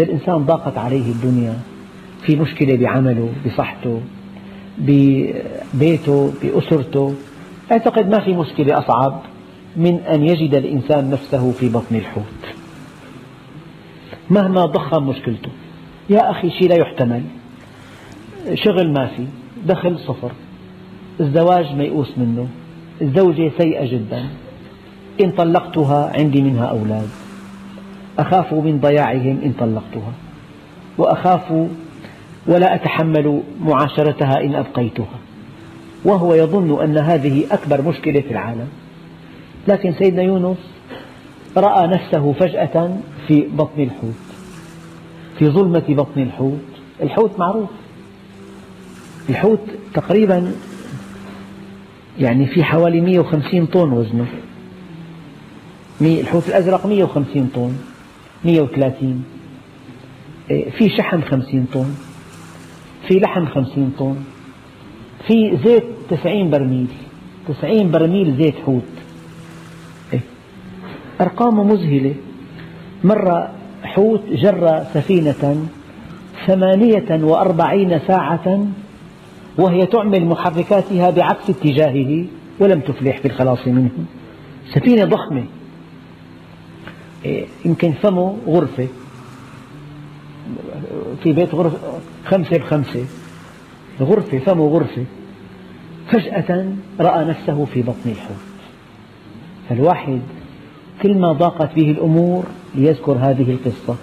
إذا الإنسان ضاقت عليه الدنيا في مشكلة بعمله بصحته ببيته بأسرته أعتقد ما في مشكلة أصعب من أن يجد الإنسان نفسه في بطن الحوت. مهما ضخم مشكلته يا أخي شيء لا يحتمل شغل ما في دخل صفر الزواج ميؤوس منه الزوجة سيئة جدا إن طلقتها عندي منها أولاد. أخاف من ضياعهم إن طلقتها وأخاف ولا أتحمل معاشرتها إن أبقيتها. وهو يظن أن هذه أكبر مشكلة في العالم. لكن سيدنا يونس رأى نفسه فجأة في بطن الحوت في ظلمة بطن الحوت. الحوت معروف. الحوت تقريبا يعني في حوالي 150 طن وزنه. الحوت الأزرق 150 طن. 130 إيه، في شحم 50 طن في لحم 50 طن في زيت 90 برميل 90 برميل زيت حوت. إيه. أرقامه مذهلة. مرة حوت جر سفينة ثمانية وأربعين ساعة وهي تعمل محركاتها بعكس اتجاهه ولم تفلح في الخلاص منه. سفينة ضخمة. يمكن فمه غرفة. في بيت غرفة خمسة بخمسة. غرفة فمه غرفة. فجأة رأى نفسه في بطن الحوت. فالواحد كلما ضاقت به الأمور ليذكر هذه القصة.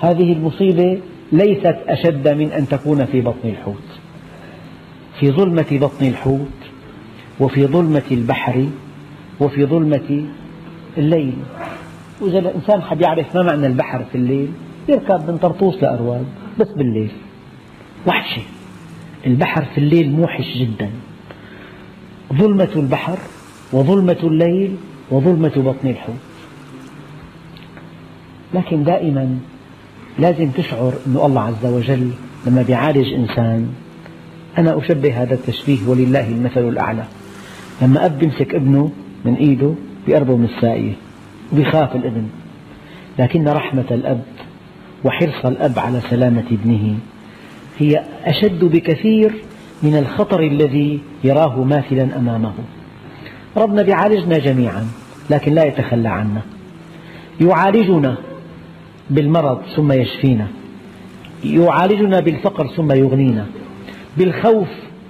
هذه المصيبة ليست أشد من أن تكون في بطن الحوت. في ظلمة بطن الحوت وفي ظلمة البحر وفي ظلمة الليل. وإذا الإنسان حب يعرف ما معنى البحر في الليل يركب من طرطوس لأرواد بس بالليل. وحشة البحر في الليل موحش جدا. ظلمة البحر وظلمة الليل وظلمة بطن الحوت. لكن دائما لازم تشعر أن الله عز وجل لما يعالج إنسان أنا أشبه هذا التشبيه ولله المثل الأعلى. لما أب يمسك ابنه من إيده بيقربه من الساقية وبيخاف الإبن. لكن رحمة الأب وحرص الأب على سلامة ابنه هي أشد بكثير من الخطر الذي يراه ماثلا أمامه. ربنا يعالجنا جميعا لكن لا يتخلى عنا. يعالجنا بالمرض ثم يشفينا. يعالجنا بالفقر ثم يغنينا. بالخوف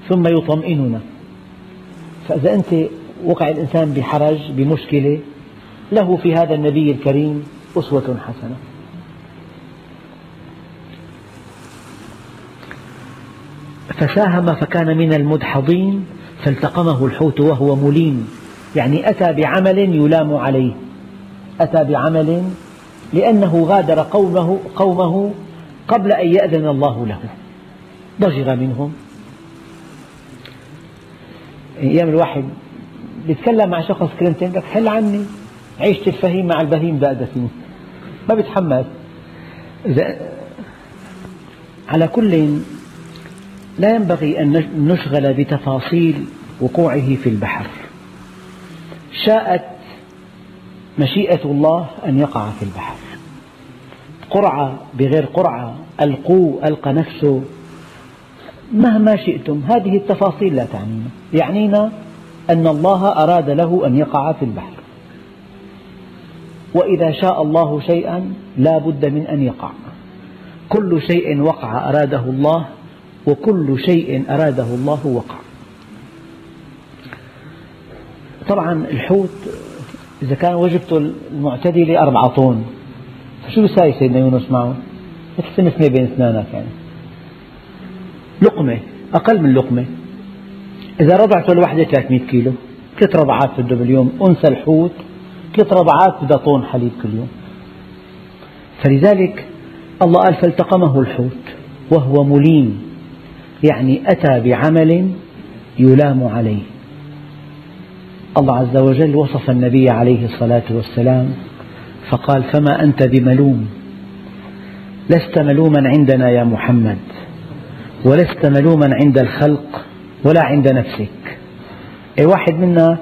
ثم يطمئننا. فإذا أنت وقع الإنسان بحرج بمشكلة له في هذا النبي الكريم أسوة حسنة. فساهم فكان من المدحضين فالتقمه الحوت وهو مليم. يعني أتى بعمل يلام عليه. أتى بعمل لأنه غادر قومه, قومه قبل أن يأذن الله له. ضجر منهم. أيام الواحد يتكلم مع شخص كلمتين لك حل عني. عيشة الفهيم مع البهيم دادتين ما بيتحمل إذا على كل لا ينبغي أن نشغل بتفاصيل وقوعه في البحر. شاءت مشيئة الله أن يقع في البحر. قرعة بغير قرعة ألقوا ألقى نفسه. مهما شئتم هذه التفاصيل لا تعنينا. يعنينا أن الله أراد له أن يقع في البحر. وإذا شاء الله شيئا لا بد من أن يقع. كل شيء وقع أراده الله وكل شيء أراده الله وقع. طبعا الحوت إذا كان وجبته المعتدلة أربعة طن فشو بيساوي سيدنا يونس معه؟ مثل سمسمة بين أسنانك يعني. لقمة أقل من لقمة. إذا رضعته الوحدة 300 كيلو ثلاث رضعات بده باليوم أنثى الحوت ثلاث رضعات بدها طن حليب كل يوم. فلذلك الله قال فالتقمه الحوت وهو مليم يعني أتى بعمل يلام عليه. الله عز وجل وصف النبي عليه الصلاة والسلام فقال فما أنت بملوم؟ لست ملوما عندنا يا محمد ولست ملوما عند الخلق ولا عند نفسك. أي واحد منا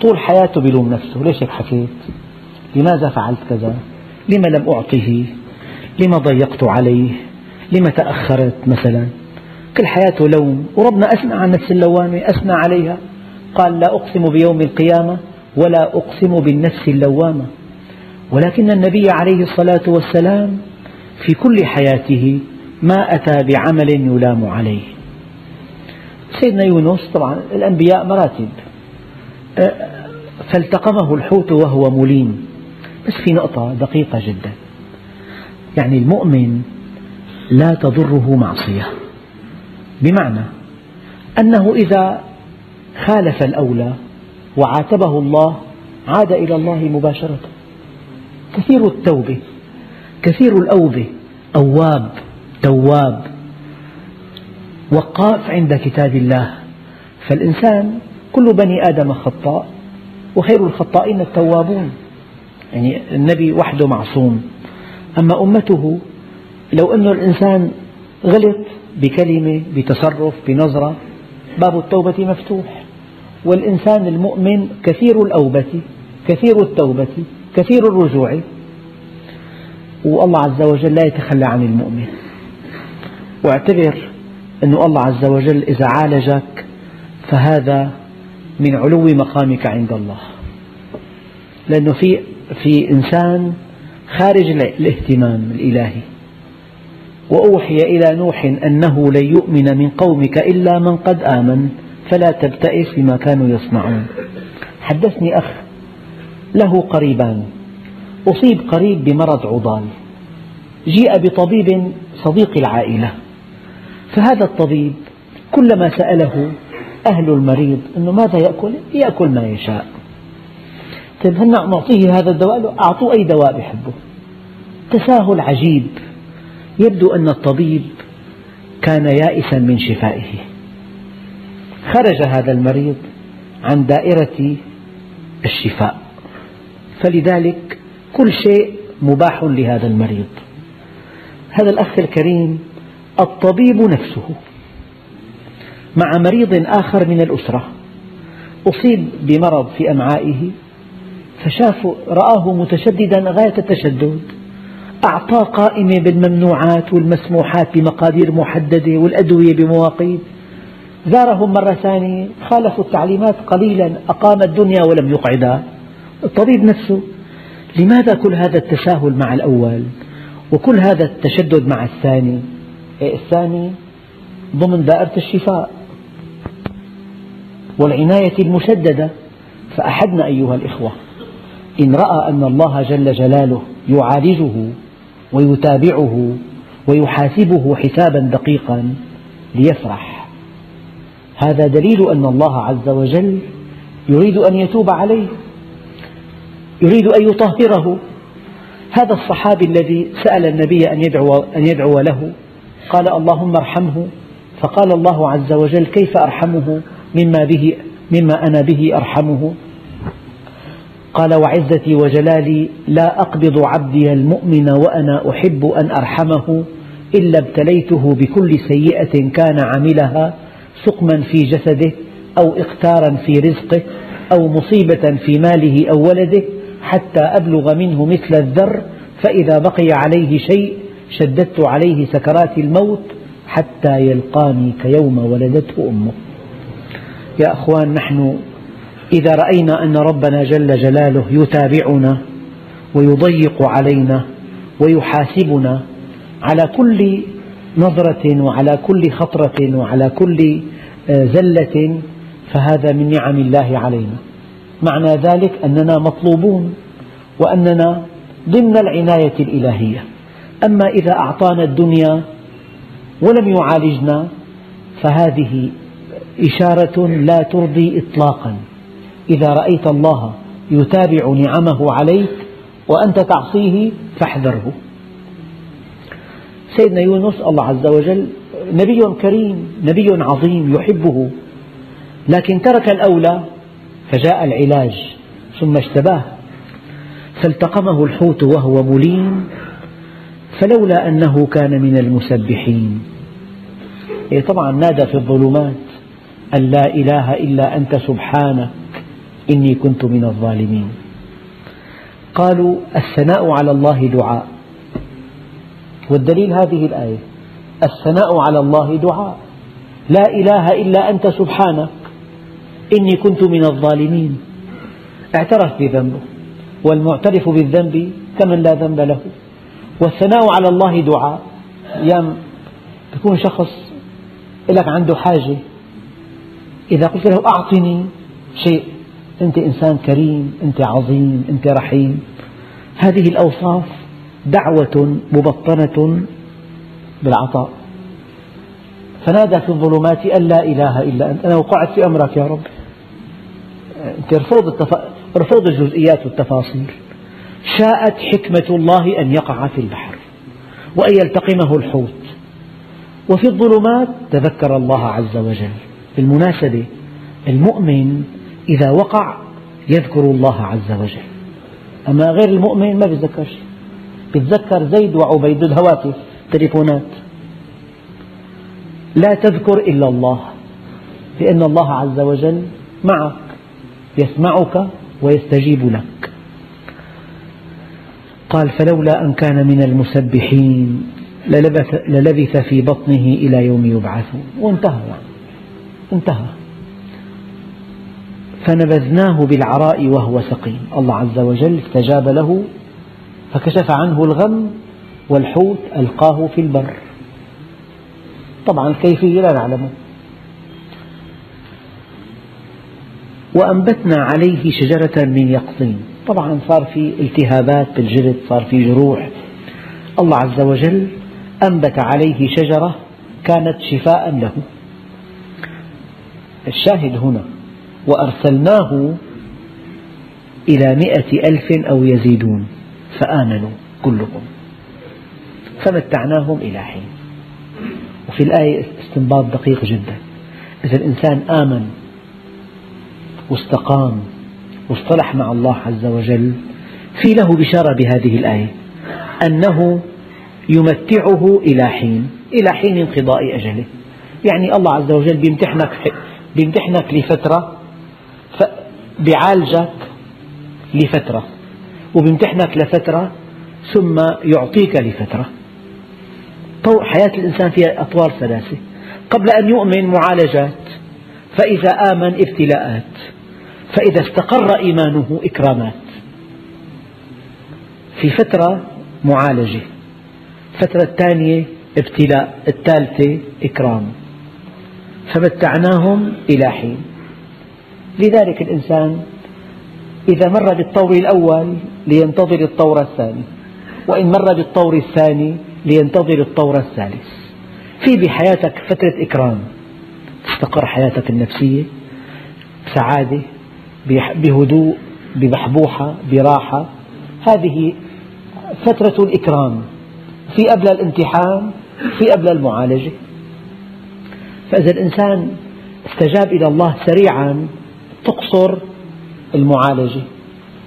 طول حياته بلوم نفسه. ليش هيك حكيت؟ لماذا فعلت كذا؟ لما لم أعطه لما ضيقت عليه؟ لما تأخرت مثلا؟ كل حياته لوم. وربنا أثنى عن نفس اللوامة أثنى عليها. قال لا أقسم بيوم القيامة ولا أقسم بالنفس اللوامة. ولكن النبي عليه الصلاة والسلام في كل حياته ما أتى بعمل يلام عليه. سيدنا يونس طبعا الأنبياء مراتب. فالتقمه الحوت وهو مليم. بس في نقطة دقيقة جدا. يعني المؤمن لا تضره معصية. بمعنى أنه إذا خالف الأولى وعاتبه الله عاد إلى الله مباشرة. كثير التوبة كثير الأوبة. أواب تواب. وقاف عند كتاب الله. فالإنسان كل بني آدم خطاء وخير الخطائين التوابون. يعني النبي وحده معصوم. أما أمته لو أن الإنسان غلط بكلمة بتصرف بنظرة باب التوبة مفتوح. والإنسان المؤمن كثير الأوبة كثير التوبة كثير الرجوع. والله عز وجل لا يتخلى عن المؤمن. واعتبر أن الله عز وجل إذا عالجك فهذا من علو مقامك عند الله. لأنه في, في إنسان خارج الاهتمام الإلهي. وأوحي إلى نوح أنه لن يؤمن من قومك إلا من قد آمن فلا تبتئس بما كانوا يصنعون. حدثني أخ له قريبان. أصيب قريب بمرض عضال. جيء بطبيب صديق العائلة. فهذا الطبيب كلما سأله أهل المريض أنه ماذا يأكل؟ يأكل ما يشاء. طيب هل نعطيه هذا الدواء؟ أعطوه أي دواء يحبه تساهل عجيب. يبدو أن الطبيب كان يائسا من شفائه. خرج هذا المريض عن دائرة الشفاء. فلذلك كل شيء مباح لهذا المريض. هذا الأخ الكريم الطبيب نفسه. مع مريض آخر من الأسرة. أصيب بمرض في أمعائه فشاف رآه متشددا غاية التشدد. أعطاه قائمة بالممنوعات والمسموحات بمقادير محددة والأدوية بمواقيت. زارهم مرة ثانية خالفوا التعليمات قليلا أقام الدنيا ولم يقعدها الطبيب نفسه لماذا كل هذا التساهل مع الأول؟ وكل هذا التشدد مع الثاني؟ إيه، الثاني ضمن دائرة الشفاء. والعناية المشددة. فأحدنا أيها الإخوة إن رأى أن الله جل جلاله يعالجه ويتابعه ويحاسبه حسابا دقيقا ليفرح. هذا دليل أن الله عز وجل يريد أن يتوب عليه يريد أن يطهره. هذا الصحابي الذي سأل النبي أن يدعو, أن يدعو له قال اللهم ارحمه فقال الله عز وجل كيف أرحمه مما, به مما أنا به أرحمه؟ قال وعزتي وجلالي لا أقبض عبدي المؤمن وأنا أحب أن أرحمه إلا ابتليته بكل سيئة كان عملها سقما في جسده أو إقتارا في رزقه أو مصيبة في ماله أو ولده حتى أبلغ منه مثل الذر فإذا بقي عليه شيء شددت عليه سكرات الموت حتى يلقاني كيوم ولدته أمه. يا أخوان نحن إذا رأينا أن ربنا جل جلاله يتابعنا ويضيق علينا ويحاسبنا على كل نظرة وعلى كل خطرة وعلى كل آه، زلة فهذا من نعم الله علينا. معنى ذلك أننا مطلوبون وأننا ضمن العناية الإلهية. أما إذا أعطانا الدنيا ولم يعالجنا فهذه إشارة لا ترضي إطلاقا. إذا رأيت الله يتابع نعمه عليك وأنت تعصيه فاحذره. سيدنا يونس الله عز وجل نبي كريم نبي عظيم يحبه لكن ترك الأولى فجاء العلاج ثم اشتباه فالتقمه الحوت وهو مليم فلولا أنه كان من المسبحين. طبعا نادى في الظلمات أن لا إله إلا أنت سبحانك إني كنت من الظالمين. قالوا الثناء على الله دعاء. والدليل هذه الآية الثناء على الله دعاء. لا إله إلا أنت سبحانك إني كنت من الظالمين. اعترف بذنبه والمعترف بالذنب كمن لا ذنب له. والثناء على الله دعاء. أيام يكون شخص لك عنده حاجة. إذا قلت له أعطني شيء أنت إنسان كريم أنت عظيم أنت رحيم. هذه الأوصاف دعوة مبطنة بالعطاء. فنادى في الظلمات أن لا إله إلا أنت. أنا وقعت في أمرك يا رب. أنت رفض, التف... رفض الجزئيات والتفاصيل شاءت حكمة الله أن يقع في البحر وأن يلتقمه الحوت. وفي الظلمات تذكر الله عز وجل. بالمناسبة المؤمن إذا وقع يذكر الله عز وجل. أما غير المؤمن ما بيتذكر شيء بيتذكر زيد وعبيد الهواتف تليفونات. لا تذكر إلا الله لأن الله عز وجل معك يسمعك ويستجيب لك. قال فلولا أن كان من المسبحين للبث في بطنه إلى يوم يبعثون. وانتهى. انتهى. فنبذناه بالعراء وهو سقيم. الله عز وجل استجاب له فكشف عنه الغم والحوت ألقاه في البر. طبعا الكيفية لا نعلمه. وأنبتنا عليه شجرة من يقطين. طبعا صار في التهابات بالجلد صار في جروح. الله عز وجل أنبت عليه شجرة كانت شفاء له. الشاهد هنا وأرسلناه إلى مئة ألف أو يزيدون فآمنوا كلهم فمتعناهم إلى حين. وفي الآية استنباط دقيق جدا. إذا الإنسان آمن واستقام واصطلح مع الله عز وجل في له بشارة بهذه الآية أنه يمتعه إلى حين إلى حين انقضاء أجله. يعني الله عز وجل بيمتحنك بيمتحنك لفترة بيعالجك لفترة وبيمتحنك لفترة ثم يعطيك لفترة. حياة الإنسان فيها أطوار ثلاثة قبل أن يؤمن معالجات فإذا آمن ابتلاءات فإذا استقر إيمانه إكرامات. في فترة معالجة. الفترة الثانية ابتلاء الثالثة إكرام. فمتعناهم إلى حين. لذلك الإنسان إذا مر بالطور الأول لينتظر الطور الثاني وإن مر بالطور الثاني لينتظر الطور الثالث. في بحياتك فترة إكرام. تستقر حياتك النفسية بسعادة بهدوء ببحبوحة براحة. هذه فترة الإكرام. في قبل الامتحان في قبل المعالجة. فإذا الإنسان استجاب إلى الله سريعا تقصر المعالجة.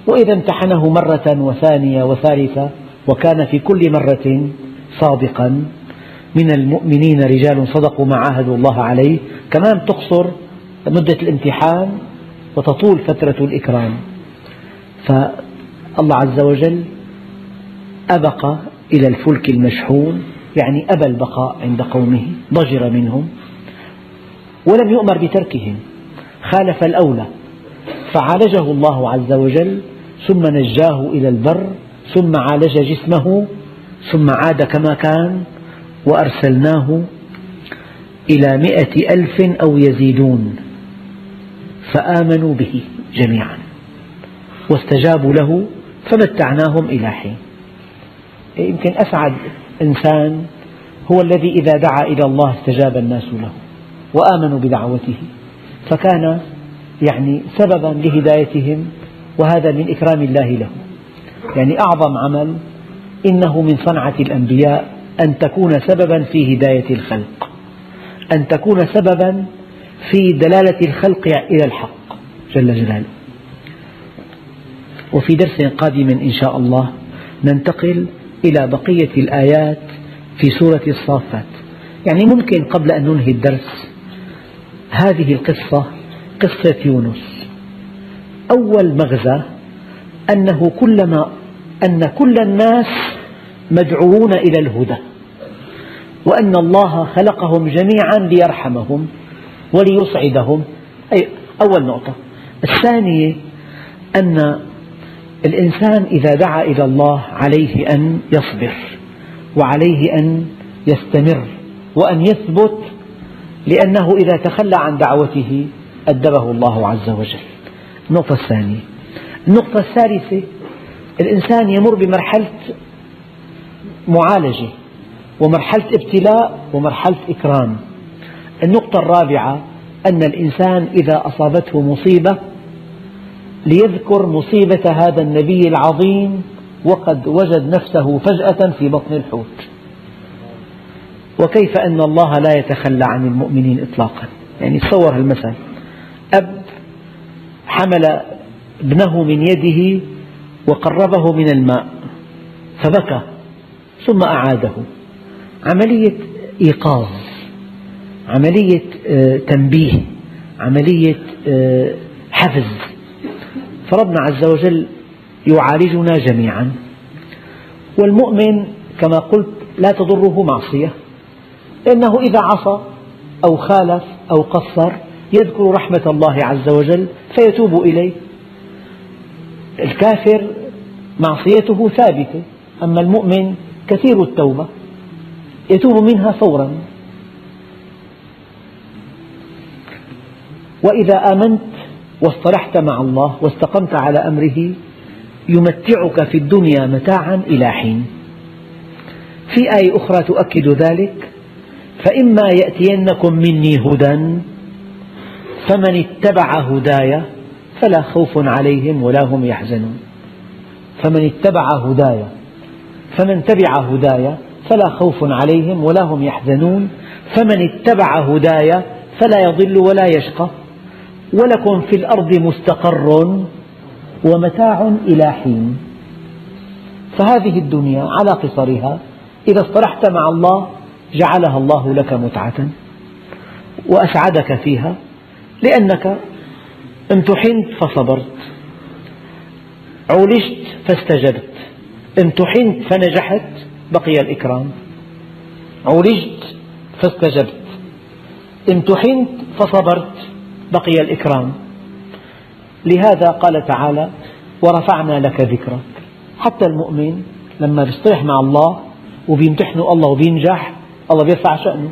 وإذا امتحنه مرة وثانية وثالثة وكان في كل مرة صادقا من المؤمنين رجال صدقوا ما عاهدوا الله عليه. كمان تقصر مدة الامتحان وتطول فترة الإكرام. فالله عز وجل أبق إلى الفلك المشحون يعني أبى البقاء عند قومه ضجر منهم ولم يؤمر بتركهم خالف الأولى فعالجه الله عز وجل ثم نجاه إلى البر ثم عالج جسمه ثم عاد كما كان وأرسلناه إلى مئة ألف أو يزيدون فآمنوا به جميعا واستجابوا له فمتعناهم إلى حين. يمكن أسعد إنسان هو الذي إذا دعا إلى الله استجاب الناس له وآمنوا بدعوته. فكان يعني سببا لهدايتهم وهذا من إكرام الله له. يعني أعظم عمل إنه من صنعة الأنبياء أن تكون سببا في هداية الخلق أن تكون سببا في دلالة الخلق إلى الحق جل جلاله. وفي درس قادم إن شاء الله ننتقل إلى بقية الآيات في سورة الصافات. يعني ممكن قبل أن ننهي الدرس هذه القصة قصة يونس. أول مغزى أنه كلما أن كل الناس مدعوون إلى الهدى وأن الله خلقهم جميعا ليرحمهم وليسعدهم أي أول نقطة. الثانية أن الإنسان إذا دعا إلى الله عليه أن يصبر وعليه أن يستمر وأن يثبت لأنه إذا تخلى عن دعوته أدبه الله عز وجل. النقطة الثانية. النقطة الثالثة الإنسان يمر بمرحلة معالجة ومرحلة ابتلاء ومرحلة إكرام. النقطة الرابعة أن الإنسان إذا أصابته مصيبة ليذكر مصيبة هذا النبي العظيم وقد وجد نفسه فجأة في بطن الحوت. وكيف أن الله لا يتخلى عن المؤمنين إطلاقا؟ يعني تصور المثل أب حمل ابنه من يده وقربه من الماء فبكى ثم أعاده. عملية إيقاظ عملية آه، تنبيه عملية آه، حفز. فربنا عز وجل يعالجنا جميعا. والمؤمن كما قلت لا تضره معصية لأنه إذا عصى أو خالف أو قصر يذكر رحمة الله عز وجل فيتوب إليه. الكافر معصيته ثابتة أما المؤمن كثير التوبة يتوب منها فورا. وإذا آمنت واصطلحت مع الله واستقمت على أمره يمتعك في الدنيا متاعا إلى حين. في آية أخرى تؤكد ذلك فإما يأتينكم مني هدى فمن اتبع هداي فلا خوف عليهم ولا هم يحزنون. فمن اتبع هداي فمن تبع هداي فلا خوف عليهم ولا هم يحزنون. فمن اتبع هداي فلا يضل ولا يشقى. ولكم في الأرض مستقر ومتاع إلى حين. فهذه الدنيا على قصرها إذا اصطلحت مع الله جعلها الله لك متعة وأسعدك فيها لأنك امتحنت فصبرت عولجت فاستجبت امتحنت فنجحت بقي الإكرام عولجت فاستجبت امتحنت فصبرت بقي الإكرام. لهذا قال تعالى ورفعنا لك ذكرك. حتى المؤمن لما يصطلح مع الله وبيمتحنه الله وبينجح الله بيرفع شأنه.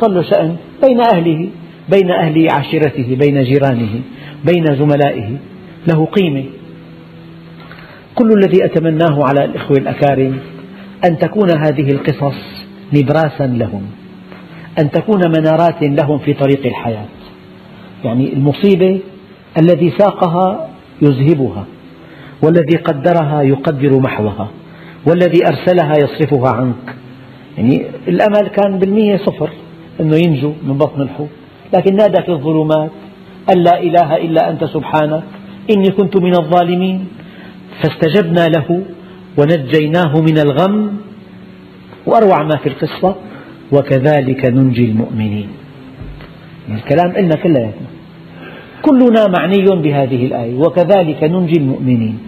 صار له شأن بين أهله بين أهل عشيرته بين جيرانه بين زملائه. له قيمة. كل الذي أتمناه على الإخوة الأكارم أن تكون هذه القصص نبراسا لهم أن تكون منارات لهم في طريق الحياة. يعني المصيبة الذي ساقها يذهبها والذي قدرها يقدر محوها والذي أرسلها يصرفها عنك. يعني الأمل كان بالمية صفر أنه ينجو من بطن الحوت. لكن نادى في الظلمات أن لا إله إلا أنت سبحانك إني كنت من الظالمين. فاستجبنا له ونجيناه من الغم. وأروع ما في القصة وكذلك ننجي المؤمنين. الكلام إلنا كلياتنا كلنا معني بهذه الآية وكذلك ننجي المؤمنين.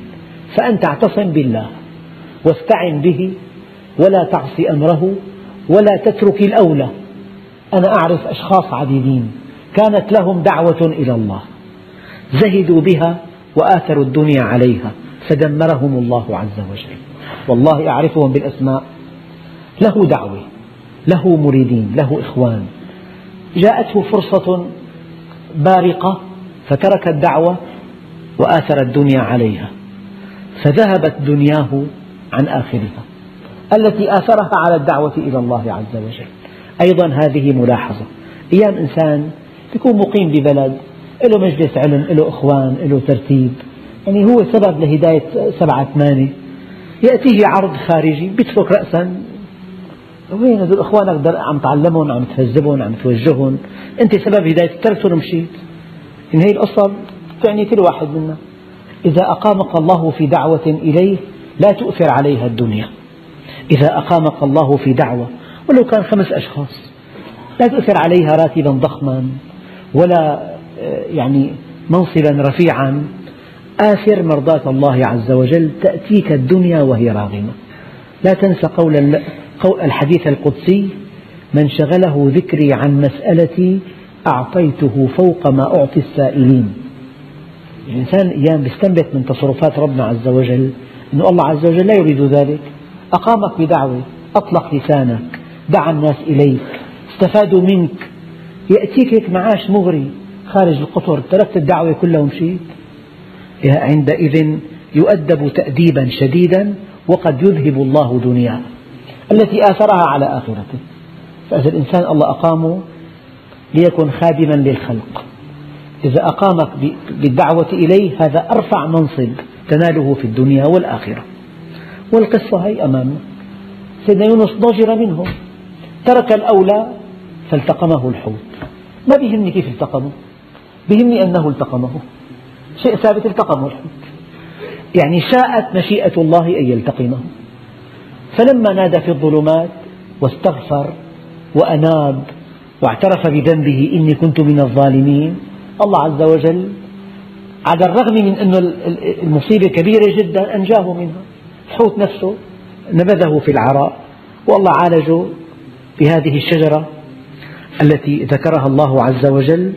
فأنت اعتصم بالله واستعن به ولا تعصي أمره ولا تترك الأولى. أنا أعرف أشخاص عديدين كانت لهم دعوة إلى الله زهدوا بها وآثروا الدنيا عليها فدمرهم الله عز وجل. والله أعرفهم بالأسماء. له دعوة له مريدين له إخوان. جاءته فرصة بارقة فترك الدعوة وآثر الدنيا عليها فذهبت دنياه عن آخرها التي آثرها على الدعوة إلى الله عز وجل. أيضا هذه ملاحظة أيام إنسان يكون مقيم ببلد له مجلس علم له إخوان له ترتيب يعني هو سبب لهداية سبعة ثمانية يأتيه عرض خارجي بيترك رأسا وين هذول إخوانك عم تعلمهم عم تهذبهم عم توجههم؟ أنت سبب هداية تركتهم ومشيت. إن هي القصة تعني كل واحد منا. إذا أقامك الله في دعوة إليه لا تؤثر عليها الدنيا. إذا أقامك الله في دعوة ولو كان خمس أشخاص لا تؤثر عليها راتبا ضخما ولا آه، يعني منصبا رفيعا. آثر مرضاة الله عز وجل تأتيك الدنيا وهي راغمة. لا تنس قول الحديث القدسي من شغله ذكري عن مسألتي أعطيته فوق ما أعطي السائلين. الإنسان أيام يستنبط من تصرفات ربنا عز وجل أن الله عز وجل لا يريد ذلك. أقامك بدعوة أطلق لسانك دعا الناس إليك استفادوا منك يأتيك هيك معاش مغري خارج القطر تركت الدعوة كلها ومشيت. عندئذ يؤدب تأديبا شديدا وقد يذهب الله دنياه. التي آثرها على آخرته. فإذا الإنسان الله أقامه ليكن خادما للخلق. إذا أقامك بالدعوة إليه هذا أرفع منصب تناله في الدنيا والآخرة. والقصة هي أمامنا سيدنا يونس ضجر منهم ترك الأولى فالتقمه الحوت. ما بيهمني كيف التقمه. بيهمني أنه التقمه. شيء ثابت التقمه الحوت. يعني شاءت مشيئة الله أن يلتقمه. فلما نادى في الظلمات واستغفر وأناب واعترف بذنبه إني كنت من الظالمين الله عز وجل على الرغم من أن المصيبة كبيرة جدا أنجاه منها الحوت نفسه نبذه في العراء والله عالجه بهذه الشجرة التي ذكرها الله عز وجل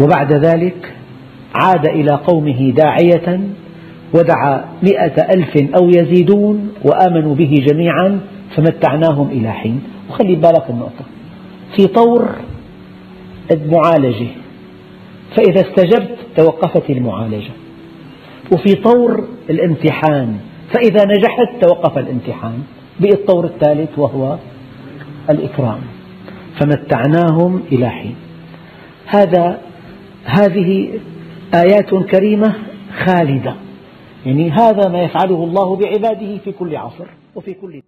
وبعد ذلك عاد إلى قومه داعية ودعا مئة ألف أو يزيدون وآمنوا به جميعا فمتعناهم إلى حين. وخلي بالك النقطة. في طور المعالجة فإذا استجبت توقفت المعالجة. وفي طور الامتحان فإذا نجحت توقف الامتحان. بقي الطور الثالث وهو الإكرام. فمتعناهم إلى حين. هذا هذه آيات كريمة خالدة. يعني هذا ما يفعله الله بعباده في كل عصر وفي كل